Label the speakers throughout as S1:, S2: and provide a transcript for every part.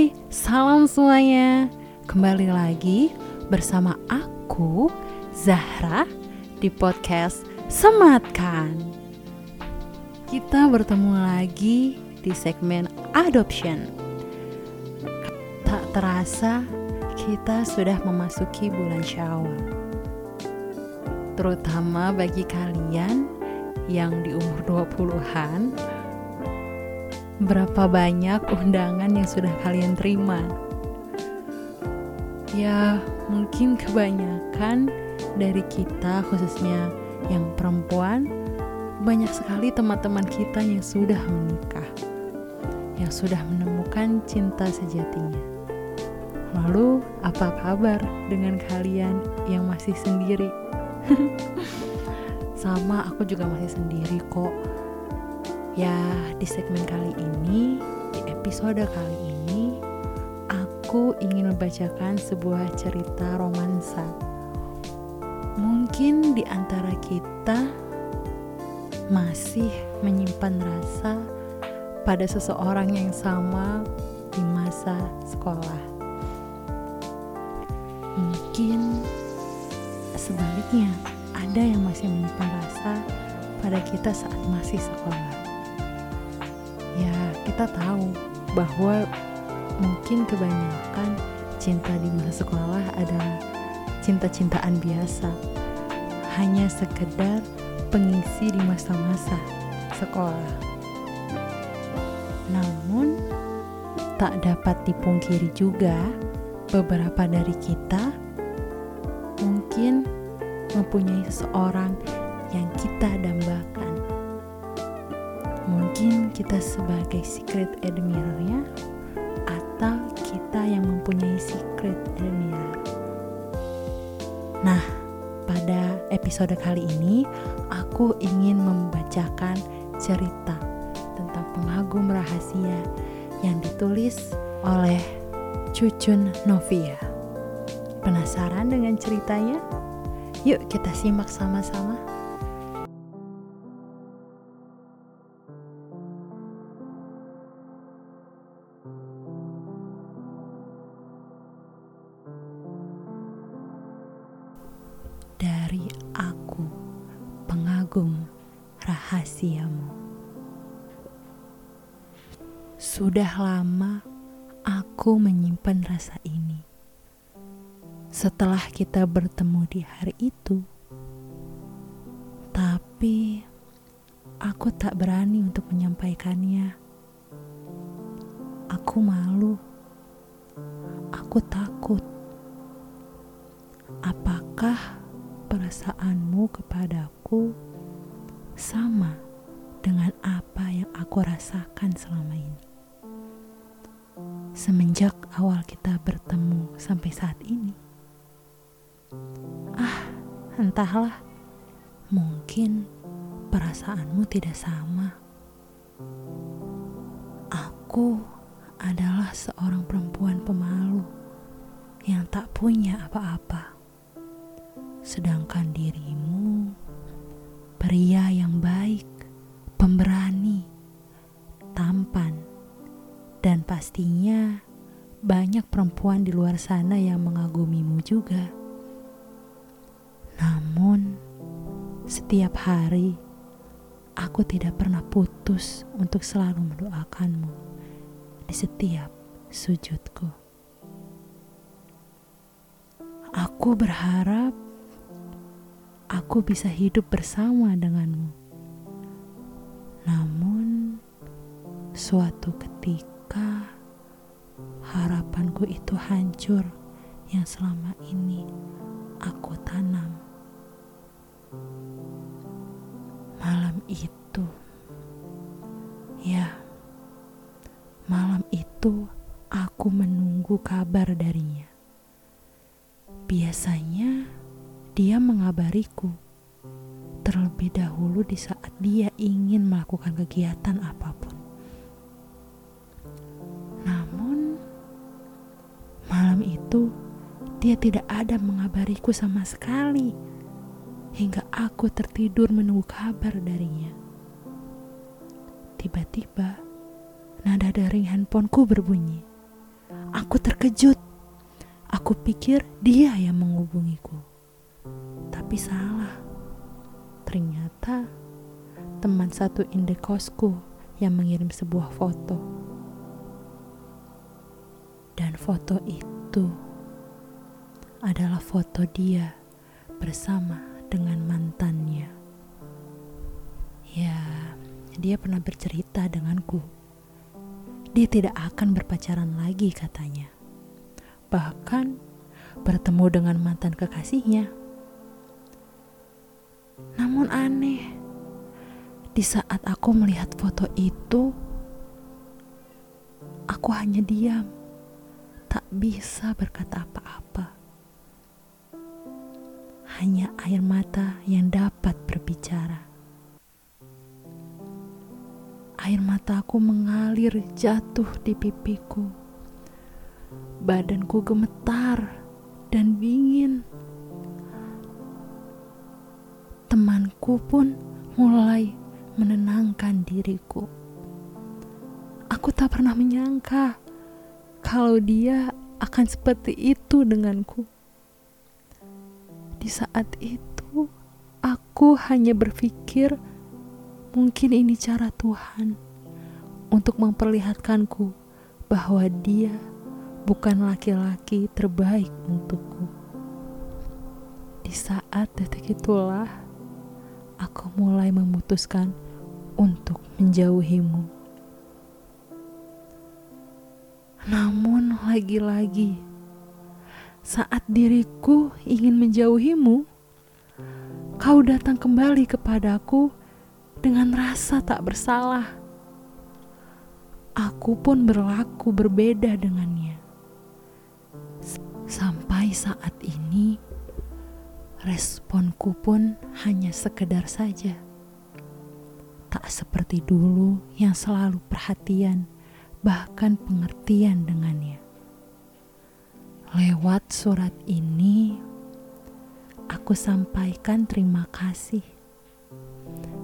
S1: Hai, salam semuanya. Kembali lagi bersama aku Zahra di podcast Sematkan. Kita bertemu lagi di segmen adoption. Tak terasa kita sudah memasuki bulan Syawal. Terutama bagi kalian yang di umur 20-an berapa banyak undangan yang sudah kalian terima? Ya, mungkin kebanyakan dari kita, khususnya yang perempuan, banyak sekali teman-teman kita yang sudah menikah, yang sudah menemukan cinta sejatinya. Lalu, apa kabar dengan kalian yang masih sendiri? Sama, aku juga masih sendiri kok Ya, di segmen kali ini, di episode kali ini, aku ingin membacakan sebuah cerita romansa. Mungkin di antara kita masih menyimpan rasa pada seseorang yang sama di masa sekolah. Mungkin sebaliknya, ada yang masih menyimpan rasa pada kita saat masih sekolah ya kita tahu bahwa mungkin kebanyakan cinta di masa sekolah adalah cinta-cintaan biasa. Hanya sekedar pengisi di masa-masa sekolah. Namun tak dapat dipungkiri juga beberapa dari kita mungkin mempunyai seseorang yang kita dambakan kita sebagai secret admirer atau kita yang mempunyai secret admirer. Nah, pada episode kali ini aku ingin membacakan cerita tentang pengagum rahasia yang ditulis oleh Cucun Novia. Penasaran dengan ceritanya? Yuk kita simak sama-sama. Rahasiamu. Sudah lama aku menyimpan rasa ini. Setelah kita bertemu di hari itu, tapi aku tak berani untuk menyampaikannya. Aku malu, aku takut. Apakah perasaanmu kepadaku sama dengan apa yang aku rasakan selama ini. Semenjak awal kita bertemu sampai saat ini. Ah, entahlah. Mungkin perasaanmu tidak sama. Aku adalah seorang perempuan pemalu yang tak punya apa-apa sedangkan dirimu pria yang baik, pastinya banyak perempuan di luar sana yang mengagumimu juga. Namun, setiap hari aku tidak pernah putus untuk selalu mendoakanmu di setiap sujudku. Aku berharap aku bisa hidup bersama denganmu. Namun, suatu ketika harapanku itu hancur yang selama ini aku tanam. Malam itu, ya, malam itu aku menunggu kabar darinya. Biasanya, dia mengabariku terlebih dahulu di saat dia ingin melakukan kegiatan apa pun. Dia tidak ada mengabariku sama sekali hingga aku tertidur menunggu kabar darinya. Tiba-tiba, nada daring handphoneku berbunyi. Aku terkejut. Aku pikir dia yang menghubungiku. Tapi salah. Ternyata teman satu indekosku yang mengirim sebuah foto. Dan foto itu adalah foto dia bersama dengan mantannya. Ya, dia pernah bercerita denganku. Dia tidak akan berpacaran lagi katanya. Bahkan bertemu dengan mantan kekasihnya. Namun aneh, di saat aku melihat foto itu, aku hanya diam, tak bisa berkata apa-apa hanya air mata yang dapat berbicara. Air mataku mengalir jatuh di pipiku. Badanku gemetar dan dingin. Temanku pun mulai menenangkan diriku. Aku tak pernah menyangka kalau dia akan seperti itu denganku. Di saat itu, aku hanya berpikir mungkin ini cara Tuhan untuk memperlihatkanku bahwa Dia bukan laki-laki terbaik untukku. Di saat detik itulah, aku mulai memutuskan untuk menjauhimu. Namun, lagi-lagi saat diriku ingin menjauhimu, kau datang kembali kepadaku dengan rasa tak bersalah. Aku pun berlaku berbeda dengannya. Sampai saat ini, responku pun hanya sekedar saja. Tak seperti dulu yang selalu perhatian, bahkan pengertian dengannya. Lewat surat ini, aku sampaikan terima kasih.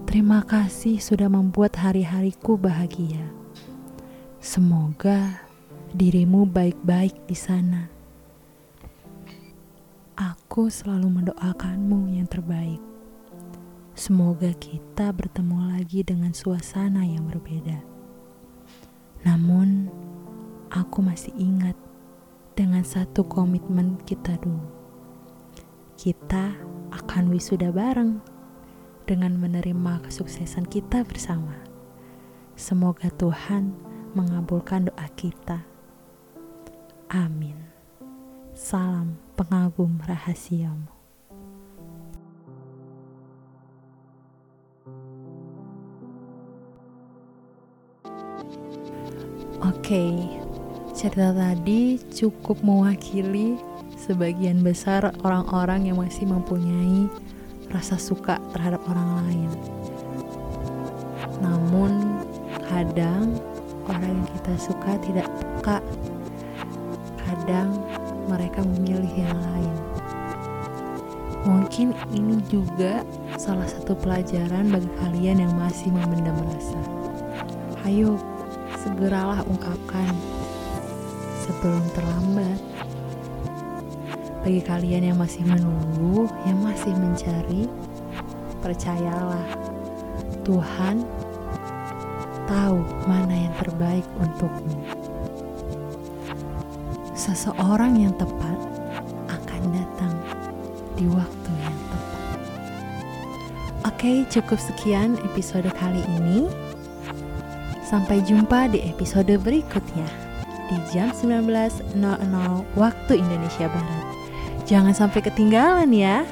S1: Terima kasih sudah membuat hari-hariku bahagia. Semoga dirimu baik-baik di sana. Aku selalu mendoakanmu yang terbaik. Semoga kita bertemu lagi dengan suasana yang berbeda. Namun, aku masih ingat dengan satu komitmen kita dulu. Kita akan wisuda bareng dengan menerima kesuksesan kita bersama. Semoga Tuhan mengabulkan doa kita. Amin. Salam pengagum rahasiamu. Oke, okay, cerita tadi cukup mewakili sebagian besar orang-orang yang masih mempunyai rasa suka terhadap orang lain. Namun, kadang orang yang kita suka tidak peka. Kadang mereka memilih yang lain. Mungkin ini juga salah satu pelajaran bagi kalian yang masih memendam rasa. Ayo, segeralah ungkapkan sebelum terlambat. Bagi kalian yang masih menunggu, yang masih mencari, percayalah, Tuhan tahu mana yang terbaik untukmu. Seseorang yang tepat akan datang di waktu yang tepat. Oke, cukup sekian episode kali ini. Sampai jumpa di episode berikutnya di jam 19.00 waktu Indonesia Barat. Jangan sampai ketinggalan ya.